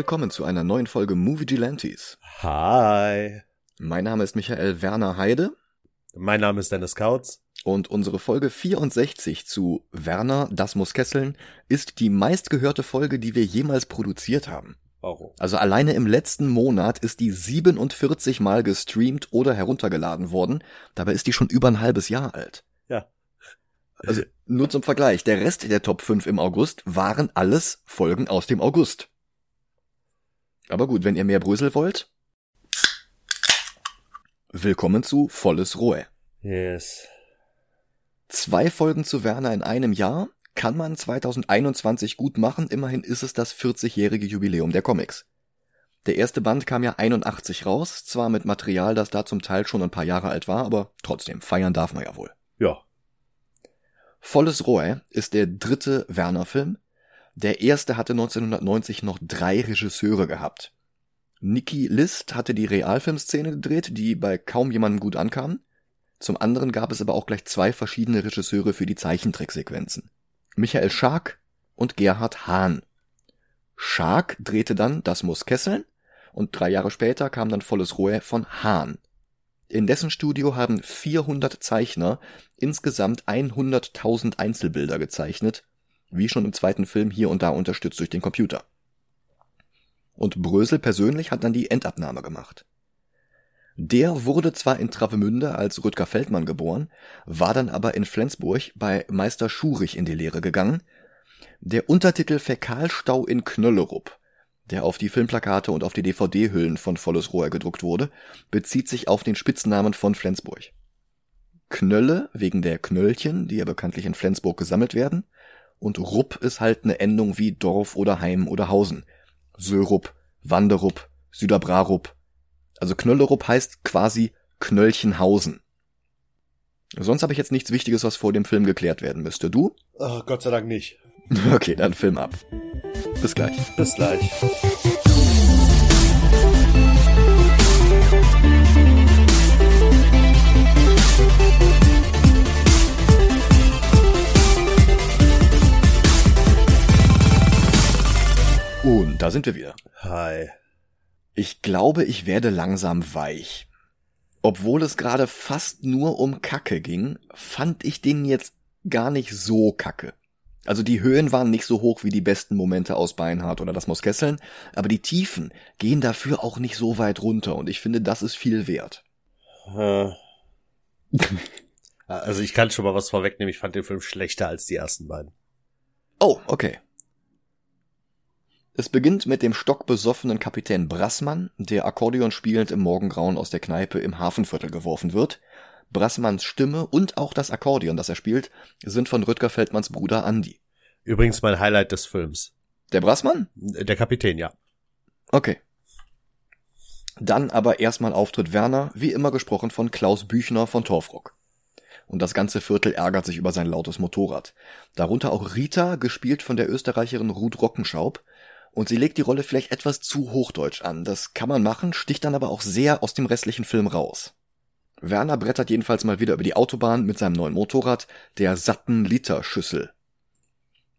willkommen zu einer neuen Folge Movie Gelantes. Hi. Mein Name ist Michael Werner Heide. Mein Name ist Dennis Kautz. Und unsere Folge 64 zu Werner, das muss kesseln, ist die meistgehörte Folge, die wir jemals produziert haben. Warum? Also alleine im letzten Monat ist die 47 Mal gestreamt oder heruntergeladen worden. Dabei ist die schon über ein halbes Jahr alt. Ja. Also nur zum Vergleich, der Rest der Top 5 im August waren alles Folgen aus dem August. Aber gut, wenn ihr mehr Brösel wollt, willkommen zu Volles Rohe. Yes. Zwei Folgen zu Werner in einem Jahr kann man 2021 gut machen, immerhin ist es das 40-jährige Jubiläum der Comics. Der erste Band kam ja 81 raus, zwar mit Material, das da zum Teil schon ein paar Jahre alt war, aber trotzdem, feiern darf man ja wohl. Ja. Volles Rohr ist der dritte Werner-Film. Der erste hatte 1990 noch drei Regisseure gehabt. Nicky List hatte die Realfilmszene gedreht, die bei kaum jemandem gut ankam. Zum anderen gab es aber auch gleich zwei verschiedene Regisseure für die Zeichentricksequenzen. Michael Schark und Gerhard Hahn. Schark drehte dann Das muss kesseln und drei Jahre später kam dann Volles Rohr von Hahn. In dessen Studio haben 400 Zeichner insgesamt 100.000 Einzelbilder gezeichnet, wie schon im zweiten Film hier und da unterstützt durch den Computer. Und Brösel persönlich hat dann die Endabnahme gemacht. Der wurde zwar in Travemünde als Rüdger Feldmann geboren, war dann aber in Flensburg bei Meister Schurich in die Lehre gegangen. Der Untertitel Fäkalstau in Knöllerup der auf die Filmplakate und auf die DVD-Hüllen von Volles Rohr gedruckt wurde, bezieht sich auf den Spitznamen von Flensburg. Knölle wegen der Knöllchen, die ja bekanntlich in Flensburg gesammelt werden, und Rupp ist halt eine Endung wie Dorf oder Heim oder Hausen. Sörup, Wanderup, Süderbrarup. Also Knöllerup heißt quasi Knöllchenhausen. Sonst habe ich jetzt nichts Wichtiges, was vor dem Film geklärt werden müsste. Du? Oh, Gott sei Dank nicht. Okay, dann Film ab. Bis gleich. Bis gleich. Und da sind wir wieder. Hi. Ich glaube, ich werde langsam weich. Obwohl es gerade fast nur um Kacke ging, fand ich den jetzt gar nicht so kacke. Also die Höhen waren nicht so hoch wie die besten Momente aus Beinhardt oder das Moskesseln, aber die Tiefen gehen dafür auch nicht so weit runter und ich finde, das ist viel wert. Äh. also ich kann schon mal was vorwegnehmen, ich fand den Film schlechter als die ersten beiden. Oh, okay. Es beginnt mit dem stockbesoffenen Kapitän Brassmann, der Akkordeon spielend im Morgengrauen aus der Kneipe im Hafenviertel geworfen wird. Brassmanns Stimme und auch das Akkordeon, das er spielt, sind von Rüdger Feldmanns Bruder Andy. Übrigens mein Highlight des Films. Der Brassmann? Der Kapitän, ja. Okay. Dann aber erstmal Auftritt Werner, wie immer gesprochen von Klaus Büchner von Torfrock. Und das ganze Viertel ärgert sich über sein lautes Motorrad. Darunter auch Rita, gespielt von der Österreicherin Ruth Rockenschaub, und sie legt die Rolle vielleicht etwas zu hochdeutsch an. Das kann man machen, sticht dann aber auch sehr aus dem restlichen Film raus. Werner brettert jedenfalls mal wieder über die Autobahn mit seinem neuen Motorrad, der satten Literschüssel.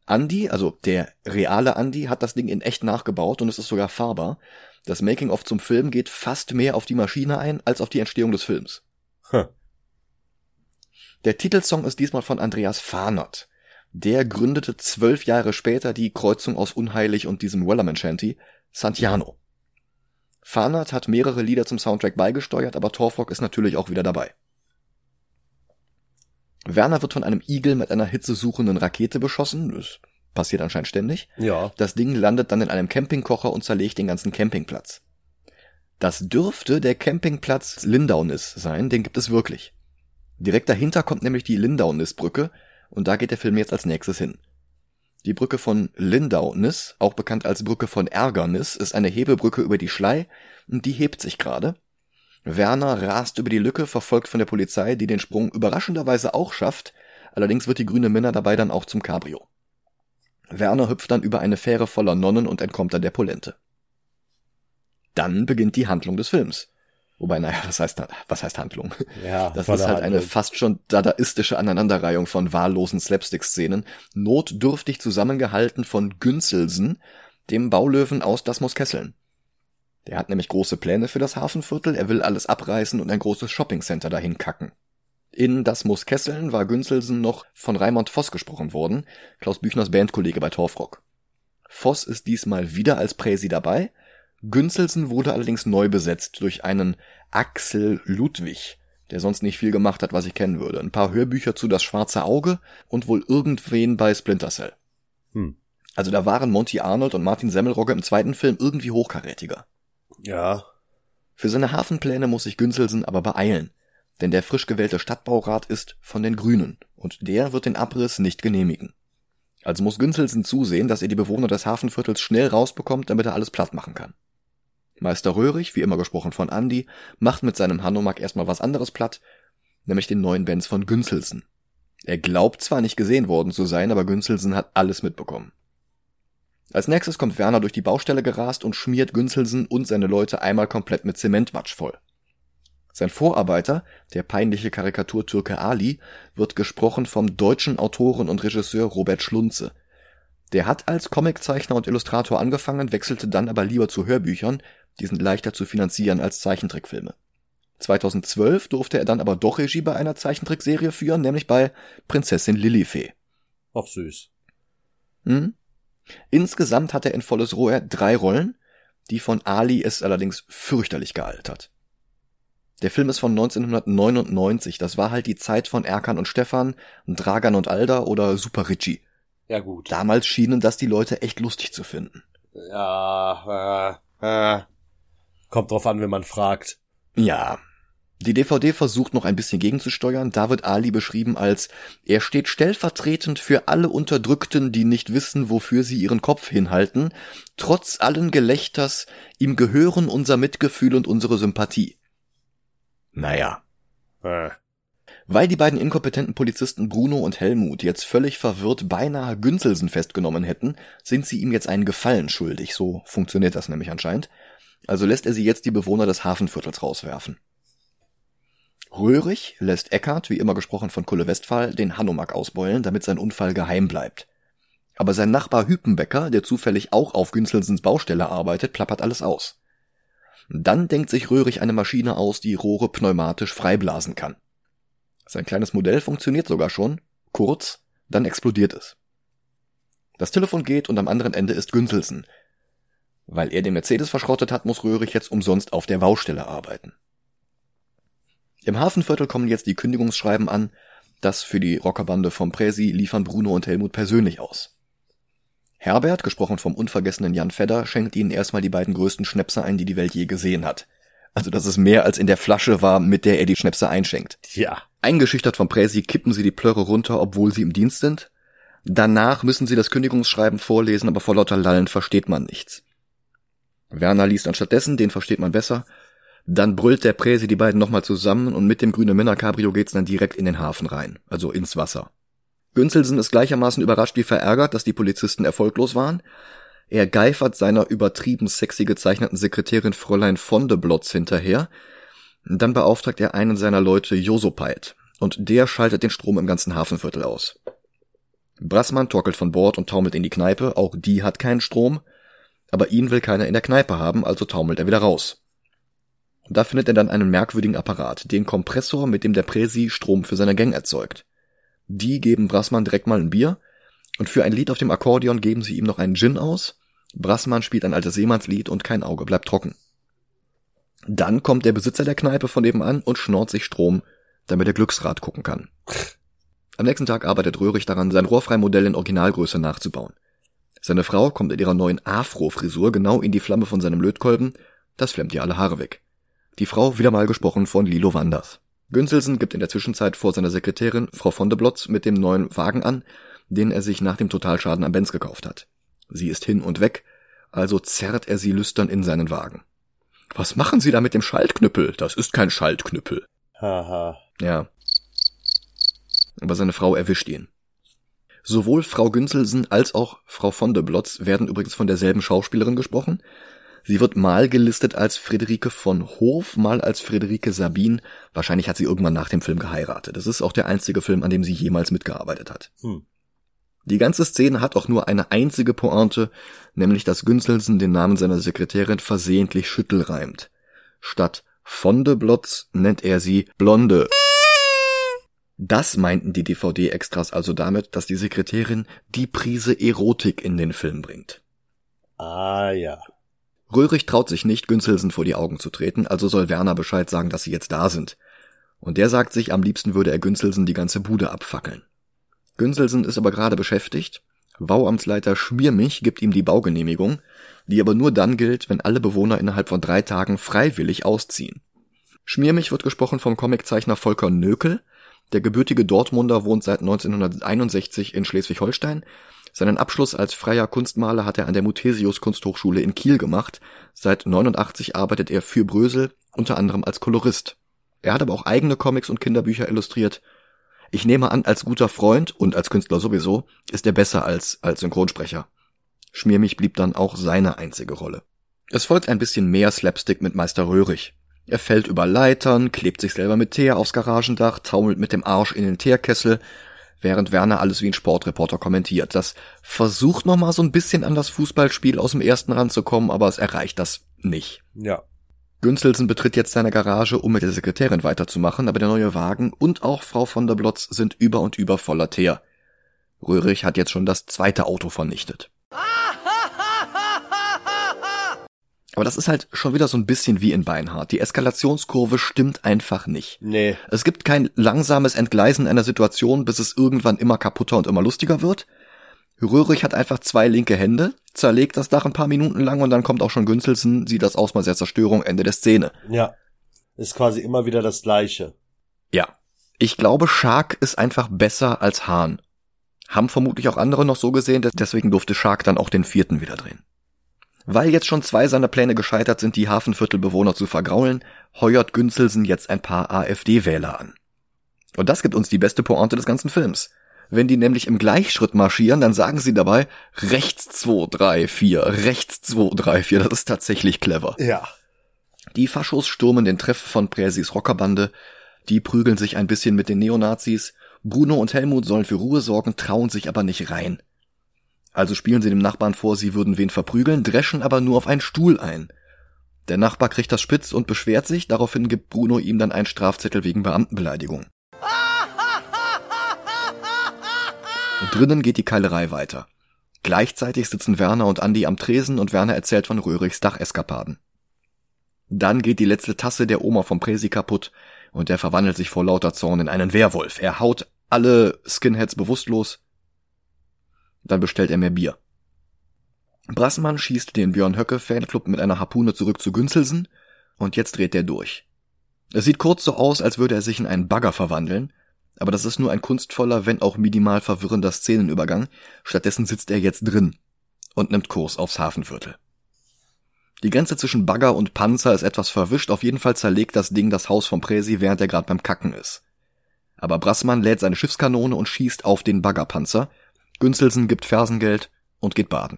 Andy, also der reale Andy, hat das Ding in echt nachgebaut und es ist sogar fahrbar. Das Making-of zum Film geht fast mehr auf die Maschine ein, als auf die Entstehung des Films. Huh. Der Titelsong ist diesmal von Andreas Fahnert. Der gründete zwölf Jahre später die Kreuzung aus Unheilig und diesem Wellerman Shanty, Santiano. Fahnert hat mehrere Lieder zum Soundtrack beigesteuert, aber Torfrock ist natürlich auch wieder dabei. Werner wird von einem Igel mit einer hitzesuchenden Rakete beschossen. Das passiert anscheinend ständig. Ja. Das Ding landet dann in einem Campingkocher und zerlegt den ganzen Campingplatz. Das dürfte der Campingplatz Lindaunis sein, den gibt es wirklich. Direkt dahinter kommt nämlich die Lindaunis-Brücke und da geht der Film jetzt als nächstes hin. Die Brücke von Lindaunis, auch bekannt als Brücke von Ärgernis, ist eine Hebebrücke über die Schlei und die hebt sich gerade. Werner rast über die Lücke, verfolgt von der Polizei, die den Sprung überraschenderweise auch schafft, allerdings wird die grüne Minna dabei dann auch zum Cabrio. Werner hüpft dann über eine Fähre voller Nonnen und entkommt dann der Polente. Dann beginnt die Handlung des Films. Wobei, naja, was heißt, was heißt Handlung? Ja, das ist halt eine Handlung. fast schon dadaistische Aneinanderreihung von wahllosen Slapstick-Szenen, notdürftig zusammengehalten von Günzelsen, dem Baulöwen aus Das muss kesseln. Der hat nämlich große Pläne für das Hafenviertel, er will alles abreißen und ein großes Shoppingcenter dahin kacken. In Das muss kesseln war Günzelsen noch von Raimond Voss gesprochen worden, Klaus Büchners Bandkollege bei Torfrock. Voss ist diesmal wieder als Präsi dabei, Günzelsen wurde allerdings neu besetzt durch einen Axel Ludwig, der sonst nicht viel gemacht hat, was ich kennen würde. Ein paar Hörbücher zu Das Schwarze Auge und wohl irgendwen bei Splinter Cell. Hm. Also da waren Monty Arnold und Martin Semmelrogge im zweiten Film irgendwie hochkarätiger. Ja. Für seine Hafenpläne muss sich Günzelsen aber beeilen, denn der frisch gewählte Stadtbaurat ist von den Grünen und der wird den Abriss nicht genehmigen. Also muss Günzelsen zusehen, dass er die Bewohner des Hafenviertels schnell rausbekommt, damit er alles platt machen kann. Meister Röhrig, wie immer gesprochen von Andy, macht mit seinem Hanomag erstmal was anderes platt, nämlich den neuen Benz von Günzelsen. Er glaubt zwar nicht gesehen worden zu sein, aber Günzelsen hat alles mitbekommen. Als nächstes kommt Werner durch die Baustelle gerast und schmiert Günzelsen und seine Leute einmal komplett mit Zementwatsch voll. Sein Vorarbeiter, der peinliche Karikaturtürke Ali, wird gesprochen vom deutschen Autoren und Regisseur Robert Schlunze. Der hat als Comiczeichner und Illustrator angefangen, wechselte dann aber lieber zu Hörbüchern die sind leichter zu finanzieren als Zeichentrickfilme. 2012 durfte er dann aber doch Regie bei einer Zeichentrickserie führen, nämlich bei Prinzessin Lilifee. Ach süß. Hm? Insgesamt hat er in volles Rohr drei Rollen, die von Ali ist allerdings fürchterlich gealtert. Der Film ist von 1999, das war halt die Zeit von Erkan und Stefan, Dragan und Alda oder Super Richie. Ja gut. Damals schienen das die Leute echt lustig zu finden. Ja, äh, äh, Kommt drauf an, wenn man fragt. Ja. Die DVD versucht noch ein bisschen gegenzusteuern. Da wird Ali beschrieben als er steht stellvertretend für alle Unterdrückten, die nicht wissen, wofür sie ihren Kopf hinhalten. Trotz allen Gelächters, ihm gehören unser Mitgefühl und unsere Sympathie. Naja. Äh. Weil die beiden inkompetenten Polizisten Bruno und Helmut jetzt völlig verwirrt beinahe Günzelsen festgenommen hätten, sind sie ihm jetzt einen Gefallen schuldig. So funktioniert das nämlich anscheinend also lässt er sie jetzt die Bewohner des Hafenviertels rauswerfen. Röhrig lässt Eckart, wie immer gesprochen von Kulle Westphal, den Hanomag ausbeulen, damit sein Unfall geheim bleibt. Aber sein Nachbar Hüpenbecker, der zufällig auch auf Günzelsens Baustelle arbeitet, plappert alles aus. Dann denkt sich Röhrig eine Maschine aus, die Rohre pneumatisch freiblasen kann. Sein kleines Modell funktioniert sogar schon, kurz, dann explodiert es. Das Telefon geht und am anderen Ende ist Günzelsen, weil er den Mercedes verschrottet hat, muss Röhrig jetzt umsonst auf der Baustelle arbeiten. Im Hafenviertel kommen jetzt die Kündigungsschreiben an, das für die Rockerbande vom Präsi liefern Bruno und Helmut persönlich aus. Herbert, gesprochen vom unvergessenen Jan Fedder, schenkt ihnen erstmal die beiden größten Schnäpse ein, die die Welt je gesehen hat. Also, dass es mehr als in der Flasche war, mit der er die Schnäpse einschenkt. Ja. Eingeschüchtert vom Präsi kippen sie die Plörre runter, obwohl sie im Dienst sind. Danach müssen sie das Kündigungsschreiben vorlesen, aber vor lauter Lallen versteht man nichts. Werner liest anstattdessen, den versteht man besser. Dann brüllt der Präsi die beiden nochmal zusammen und mit dem grünen Männer Cabrio geht's dann direkt in den Hafen rein, also ins Wasser. Günzelsen ist gleichermaßen überrascht wie verärgert, dass die Polizisten erfolglos waren. Er geifert seiner übertrieben sexy gezeichneten Sekretärin Fräulein Vondeblotz hinterher. Dann beauftragt er einen seiner Leute Josopeit und der schaltet den Strom im ganzen Hafenviertel aus. Brassmann torkelt von Bord und taumelt in die Kneipe, auch die hat keinen Strom aber ihn will keiner in der Kneipe haben, also taumelt er wieder raus. Da findet er dann einen merkwürdigen Apparat, den Kompressor, mit dem der Präsi Strom für seine Gang erzeugt. Die geben Brassmann direkt mal ein Bier, und für ein Lied auf dem Akkordeon geben sie ihm noch einen Gin aus, Brassmann spielt ein altes Seemannslied und kein Auge bleibt trocken. Dann kommt der Besitzer der Kneipe von nebenan und schnort sich Strom, damit er Glücksrad gucken kann. Am nächsten Tag arbeitet Röhrig daran, sein Rohrfreimodell in Originalgröße nachzubauen. Seine Frau kommt in ihrer neuen Afro-Frisur genau in die Flamme von seinem Lötkolben, das flemmt ihr alle Haare weg. Die Frau wieder mal gesprochen von Lilo Wanders. Günzelsen gibt in der Zwischenzeit vor seiner Sekretärin, Frau von de Blotz, mit dem neuen Wagen an, den er sich nach dem Totalschaden am Benz gekauft hat. Sie ist hin und weg, also zerrt er sie lüstern in seinen Wagen. Was machen Sie da mit dem Schaltknüppel? Das ist kein Schaltknüppel. Haha. Ja. Aber seine Frau erwischt ihn. Sowohl Frau Günzelsen als auch Frau von der Blotz werden übrigens von derselben Schauspielerin gesprochen. Sie wird mal gelistet als Friederike von Hof, mal als Friederike Sabin. Wahrscheinlich hat sie irgendwann nach dem Film geheiratet. Das ist auch der einzige Film, an dem sie jemals mitgearbeitet hat. Hm. Die ganze Szene hat auch nur eine einzige Pointe, nämlich dass Günzelsen den Namen seiner Sekretärin versehentlich Schüttel reimt. Statt Vondeblotz nennt er sie Blonde. Das meinten die DVD-Extras also damit, dass die Sekretärin die Prise Erotik in den Film bringt. Ah ja. Röhrig traut sich nicht, Günzelsen vor die Augen zu treten, also soll Werner Bescheid sagen, dass sie jetzt da sind. Und der sagt sich, am liebsten würde er Günzelsen die ganze Bude abfackeln. Günzelsen ist aber gerade beschäftigt. Bauamtsleiter Schmiermich gibt ihm die Baugenehmigung, die aber nur dann gilt, wenn alle Bewohner innerhalb von drei Tagen freiwillig ausziehen. Schmiermich wird gesprochen vom Comiczeichner Volker Nökel. Der gebürtige Dortmunder wohnt seit 1961 in Schleswig-Holstein. Seinen Abschluss als freier Kunstmaler hat er an der Muthesius Kunsthochschule in Kiel gemacht. Seit 89 arbeitet er für Brösel, unter anderem als Kolorist. Er hat aber auch eigene Comics und Kinderbücher illustriert. Ich nehme an, als guter Freund und als Künstler sowieso ist er besser als als Synchronsprecher. Schmiermich blieb dann auch seine einzige Rolle. Es folgt ein bisschen mehr Slapstick mit Meister Röhrig. Er fällt über Leitern, klebt sich selber mit Teer aufs Garagendach, taumelt mit dem Arsch in den Teerkessel, während Werner alles wie ein Sportreporter kommentiert. Das versucht nochmal so ein bisschen an das Fußballspiel aus dem ersten ranzukommen, aber es erreicht das nicht. Ja. Günzelsen betritt jetzt seine Garage, um mit der Sekretärin weiterzumachen, aber der neue Wagen und auch Frau von der Blotz sind über und über voller Teer. Röhrig hat jetzt schon das zweite Auto vernichtet. Aber das ist halt schon wieder so ein bisschen wie in Beinhardt. Die Eskalationskurve stimmt einfach nicht. Nee. Es gibt kein langsames Entgleisen einer Situation, bis es irgendwann immer kaputter und immer lustiger wird. Röhrig hat einfach zwei linke Hände, zerlegt das Dach ein paar Minuten lang und dann kommt auch schon Günzelsen, sieht das Ausmaß der Zerstörung, Ende der Szene. Ja. Ist quasi immer wieder das Gleiche. Ja. Ich glaube, Shark ist einfach besser als Hahn. Haben vermutlich auch andere noch so gesehen, deswegen durfte Shark dann auch den vierten wieder drehen. Weil jetzt schon zwei seiner Pläne gescheitert sind, die Hafenviertelbewohner zu vergraulen, heuert Günzelsen jetzt ein paar AfD-Wähler an. Und das gibt uns die beste Pointe des ganzen Films. Wenn die nämlich im Gleichschritt marschieren, dann sagen sie dabei rechts 2, 3, 4, rechts 2, 3, 4. Das ist tatsächlich clever. Ja. Die Faschos stürmen den Treff von Präsis Rockerbande. Die prügeln sich ein bisschen mit den Neonazis. Bruno und Helmut sollen für Ruhe sorgen, trauen sich aber nicht rein. Also spielen sie dem Nachbarn vor, sie würden wen verprügeln, dreschen aber nur auf einen Stuhl ein. Der Nachbar kriegt das spitz und beschwert sich, daraufhin gibt Bruno ihm dann einen Strafzettel wegen Beamtenbeleidigung. Und drinnen geht die Keilerei weiter. Gleichzeitig sitzen Werner und Andi am Tresen und Werner erzählt von Röhrichs Dacheskapaden. Dann geht die letzte Tasse der Oma vom Präsi kaputt und er verwandelt sich vor lauter Zorn in einen Werwolf. Er haut alle Skinheads bewusstlos. Dann bestellt er mehr Bier. Brassmann schießt den Björn Höcke Fanclub mit einer Harpune zurück zu Günzelsen und jetzt dreht er durch. Es sieht kurz so aus, als würde er sich in einen Bagger verwandeln, aber das ist nur ein kunstvoller, wenn auch minimal verwirrender Szenenübergang. Stattdessen sitzt er jetzt drin und nimmt Kurs aufs Hafenviertel. Die Grenze zwischen Bagger und Panzer ist etwas verwischt, auf jeden Fall zerlegt das Ding das Haus vom Präsi, während er gerade beim Kacken ist. Aber Brassmann lädt seine Schiffskanone und schießt auf den Baggerpanzer. Günzelsen gibt Fersengeld und geht baden.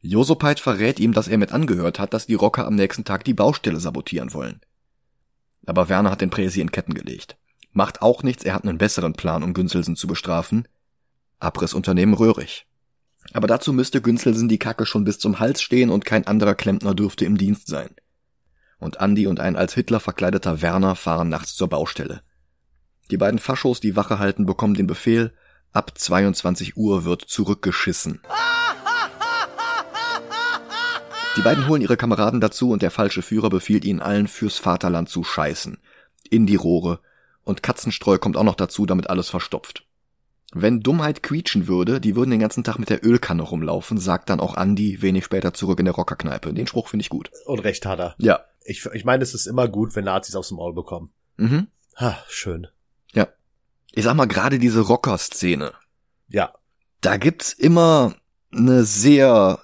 Josopeit verrät ihm, dass er mit angehört hat, dass die Rocker am nächsten Tag die Baustelle sabotieren wollen. Aber Werner hat den Präsi in Ketten gelegt. Macht auch nichts, er hat einen besseren Plan, um Günzelsen zu bestrafen. Abrissunternehmen Röhrig. Aber dazu müsste Günzelsen die Kacke schon bis zum Hals stehen und kein anderer Klempner dürfte im Dienst sein. Und Andi und ein als Hitler verkleideter Werner fahren nachts zur Baustelle. Die beiden Faschos, die Wache halten, bekommen den Befehl, ab 22 Uhr wird zurückgeschissen. Die beiden holen ihre Kameraden dazu und der falsche Führer befiehlt ihnen allen fürs Vaterland zu scheißen. In die Rohre. Und Katzenstreu kommt auch noch dazu, damit alles verstopft. Wenn Dummheit quietschen würde, die würden den ganzen Tag mit der Ölkanne rumlaufen, sagt dann auch Andy wenig später zurück in der Rockerkneipe. Den Spruch finde ich gut. Und recht hat er. Ja. Ich, ich meine, es ist immer gut, wenn Nazis aufs Maul bekommen. Mhm. Ha, schön. Ich sag mal, gerade diese Rocker-Szene. Ja. Da gibt's immer eine sehr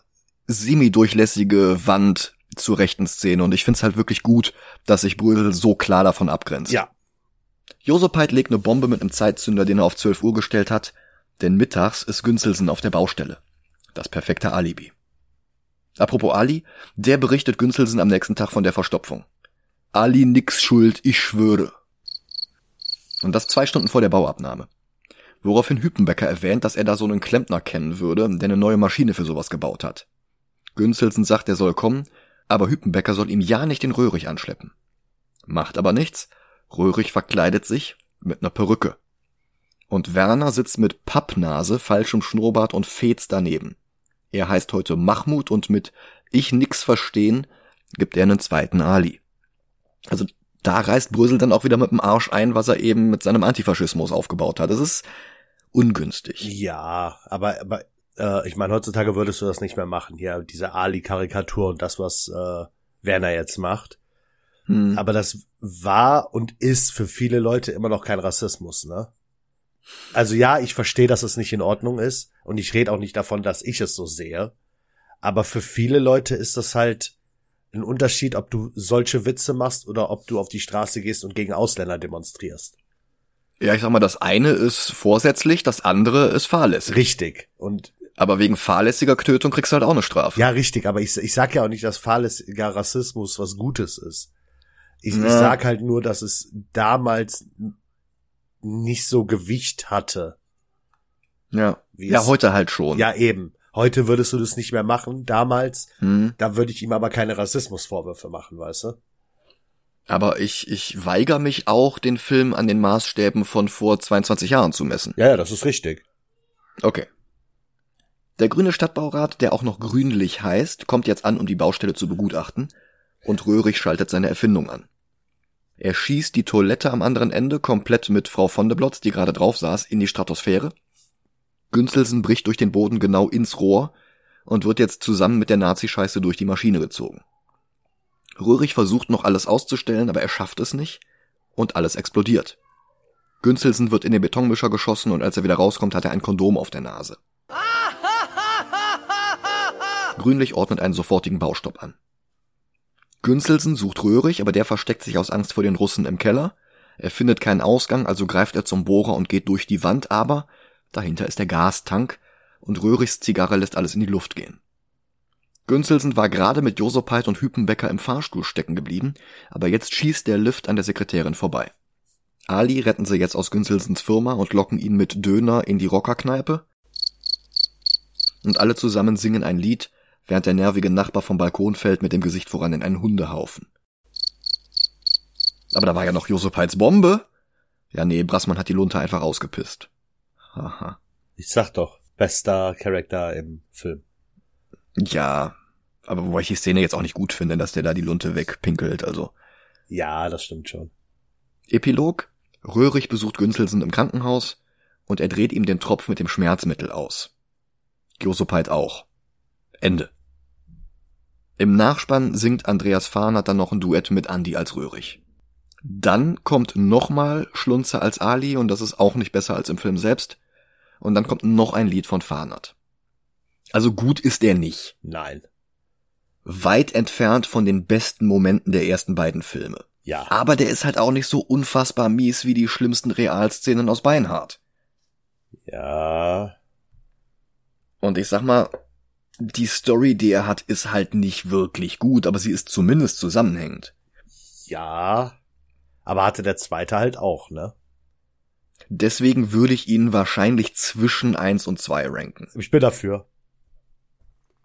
semi-durchlässige Wand zur rechten Szene und ich find's halt wirklich gut, dass sich Brödel so klar davon abgrenzt. Ja. Josepheit legt eine Bombe mit einem Zeitzünder, den er auf 12 Uhr gestellt hat, denn mittags ist Günzelsen auf der Baustelle. Das perfekte Alibi. Apropos Ali, der berichtet Günzelsen am nächsten Tag von der Verstopfung. Ali nix schuld, ich schwöre. Und das zwei Stunden vor der Bauabnahme. Woraufhin Hüppenbecker erwähnt, dass er da so einen Klempner kennen würde, der eine neue Maschine für sowas gebaut hat. Günzelsen sagt, er soll kommen, aber Hüppenbecker soll ihm ja nicht den Röhrig anschleppen. Macht aber nichts. Röhrig verkleidet sich mit einer Perücke. Und Werner sitzt mit Pappnase, falschem Schnurrbart und Fez daneben. Er heißt heute Mahmud und mit Ich nix verstehen gibt er einen zweiten Ali. Also da reißt Brüssel dann auch wieder mit dem Arsch ein, was er eben mit seinem Antifaschismus aufgebaut hat. Das ist ungünstig. Ja, aber, aber äh, ich meine, heutzutage würdest du das nicht mehr machen. Hier, diese Ali-Karikatur und das, was äh, Werner jetzt macht. Hm. Aber das war und ist für viele Leute immer noch kein Rassismus, ne? Also ja, ich verstehe, dass es nicht in Ordnung ist und ich rede auch nicht davon, dass ich es so sehe. Aber für viele Leute ist das halt ein Unterschied, ob du solche Witze machst oder ob du auf die Straße gehst und gegen Ausländer demonstrierst. Ja, ich sag mal, das eine ist vorsätzlich, das andere ist fahrlässig. Richtig. Und aber wegen fahrlässiger Tötung kriegst du halt auch eine Strafe. Ja, richtig, aber ich, ich sag ja auch nicht, dass fahrlässiger Rassismus was Gutes ist. Ich, ja. ich sag halt nur, dass es damals nicht so Gewicht hatte. Ja. Ja, heute halt schon. Ja, eben. Heute würdest du das nicht mehr machen. Damals, hm. da würde ich ihm aber keine Rassismusvorwürfe machen, weißt du? Aber ich, ich weigere mich auch, den Film an den Maßstäben von vor 22 Jahren zu messen. Ja, ja, das ist richtig. Okay. Der grüne Stadtbaurat, der auch noch grünlich heißt, kommt jetzt an, um die Baustelle zu begutachten, und Röhrig schaltet seine Erfindung an. Er schießt die Toilette am anderen Ende komplett mit Frau von de Blotz, die gerade drauf saß, in die Stratosphäre. Günzelsen bricht durch den Boden genau ins Rohr und wird jetzt zusammen mit der Nazi-Scheiße durch die Maschine gezogen. Röhrig versucht noch alles auszustellen, aber er schafft es nicht und alles explodiert. Günzelsen wird in den Betonmischer geschossen und als er wieder rauskommt, hat er ein Kondom auf der Nase. Grünlich ordnet einen sofortigen Baustopp an. Günzelsen sucht Röhrig, aber der versteckt sich aus Angst vor den Russen im Keller. Er findet keinen Ausgang, also greift er zum Bohrer und geht durch die Wand, aber dahinter ist der Gastank und Röhrigs Zigarre lässt alles in die Luft gehen. Günzelsen war gerade mit Josopait und Hüpenbecker im Fahrstuhl stecken geblieben, aber jetzt schießt der Lift an der Sekretärin vorbei. Ali retten sie jetzt aus Günzelsens Firma und locken ihn mit Döner in die Rockerkneipe. Und alle zusammen singen ein Lied, während der nervige Nachbar vom Balkon fällt mit dem Gesicht voran in einen Hundehaufen. Aber da war ja noch Josepites Bombe. Ja, nee, Brassmann hat die Lunte einfach ausgepisst. Haha. Ich sag doch, bester Charakter im Film. Ja, aber wobei ich die Szene jetzt auch nicht gut finde, dass der da die Lunte wegpinkelt, also. Ja, das stimmt schon. Epilog. Röhrig besucht Günzelsen im Krankenhaus und er dreht ihm den Tropf mit dem Schmerzmittel aus. Josopait auch. Ende. Im Nachspann singt Andreas Fahnert dann noch ein Duett mit Andy als Röhrig. Dann kommt nochmal Schlunzer als Ali und das ist auch nicht besser als im Film selbst. Und dann kommt noch ein Lied von Fahnert. Also gut ist er nicht. Nein. Weit entfernt von den besten Momenten der ersten beiden Filme. Ja. Aber der ist halt auch nicht so unfassbar mies wie die schlimmsten Realszenen aus Beinhardt. Ja. Und ich sag mal, die Story, die er hat, ist halt nicht wirklich gut, aber sie ist zumindest zusammenhängend. Ja, aber hatte der zweite halt auch, ne? Deswegen würde ich ihn wahrscheinlich zwischen eins und zwei ranken. Ich bin dafür.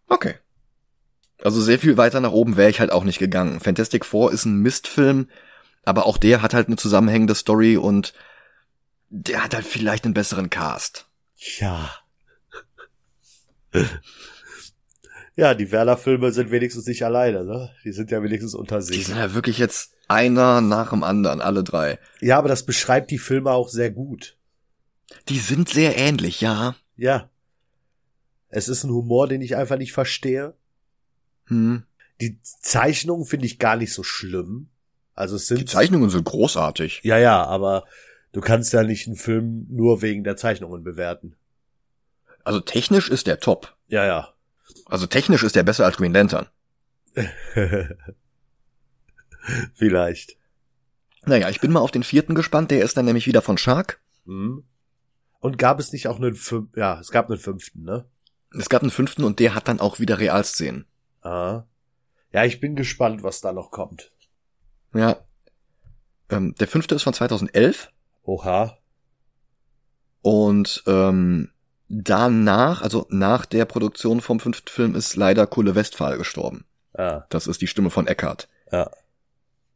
Okay. Also sehr viel weiter nach oben wäre ich halt auch nicht gegangen. Fantastic Four ist ein Mistfilm, aber auch der hat halt eine zusammenhängende Story und der hat halt vielleicht einen besseren Cast. Ja. Ja, die Werner-Filme sind wenigstens nicht alleine, ne? Die sind ja wenigstens unter sich. Die sind ja wirklich jetzt einer nach dem anderen, alle drei. Ja, aber das beschreibt die Filme auch sehr gut. Die sind sehr ähnlich, ja. Ja. Es ist ein Humor, den ich einfach nicht verstehe. Hm. Die Zeichnungen finde ich gar nicht so schlimm. Also es sind. Die Zeichnungen sind großartig. Ja, ja, aber du kannst ja nicht einen Film nur wegen der Zeichnungen bewerten. Also technisch ist der top. Ja, ja. Also technisch ist der besser als Green Lantern. Vielleicht. Naja, ich bin mal auf den vierten gespannt. Der ist dann nämlich wieder von Shark. Mhm. Und gab es nicht auch einen fünften? Ja, es gab einen fünften, ne? Es gab einen fünften und der hat dann auch wieder Realszenen. Ah. Ja, ich bin gespannt, was da noch kommt. Ja. Ähm, der fünfte ist von 2011. Oha. Und ähm, danach, also nach der Produktion vom fünften Film, ist leider Kulle Westphal gestorben. Ja, Das ist die Stimme von Eckhart. ja,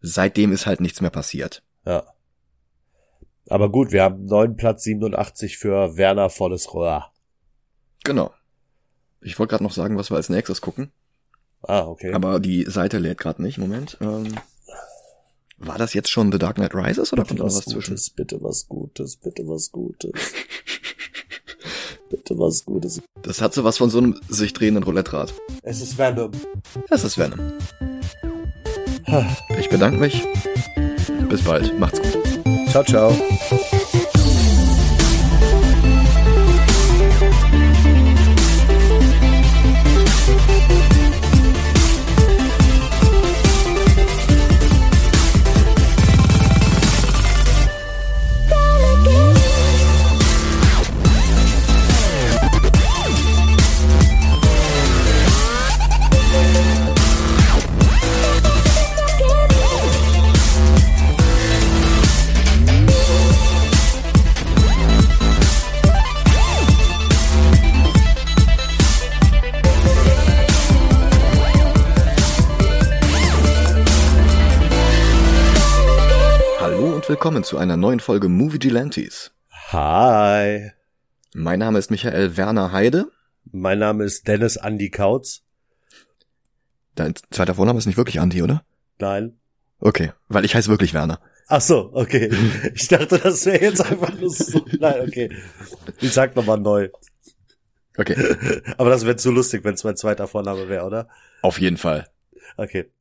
Seitdem ist halt nichts mehr passiert. ja. Aber gut, wir haben neuen Platz 87 für Werner volles Rohr. Genau. Ich wollte gerade noch sagen, was wir als nächstes gucken, Ah, okay. aber die Seite lädt gerade nicht. Moment. Ähm, war das jetzt schon The Dark Knight Rises oder kommt bitte noch was was zwischen? Gutes, bitte was Gutes, bitte was Gutes. bitte was Gutes. Das hat so was von so einem sich drehenden Roulette-Rad. Es ist Venom. Es ist Venom. Ich bedanke mich. Bis bald. Macht's gut. Ciao, ciao. Willkommen zu einer neuen Folge Movie Gelantes. Hi. Mein Name ist Michael Werner Heide. Mein Name ist Dennis Andy Kautz. Dein zweiter Vorname ist nicht wirklich Andi, oder? Nein. Okay, weil ich heiße wirklich Werner. Ach so, okay. Ich dachte, das wäre jetzt einfach nur so. Nein, okay. Ich sag nochmal neu. Okay, Aber das wäre zu lustig, wenn es mein zweiter Vorname wäre, oder? auf jeden Fall. Okay.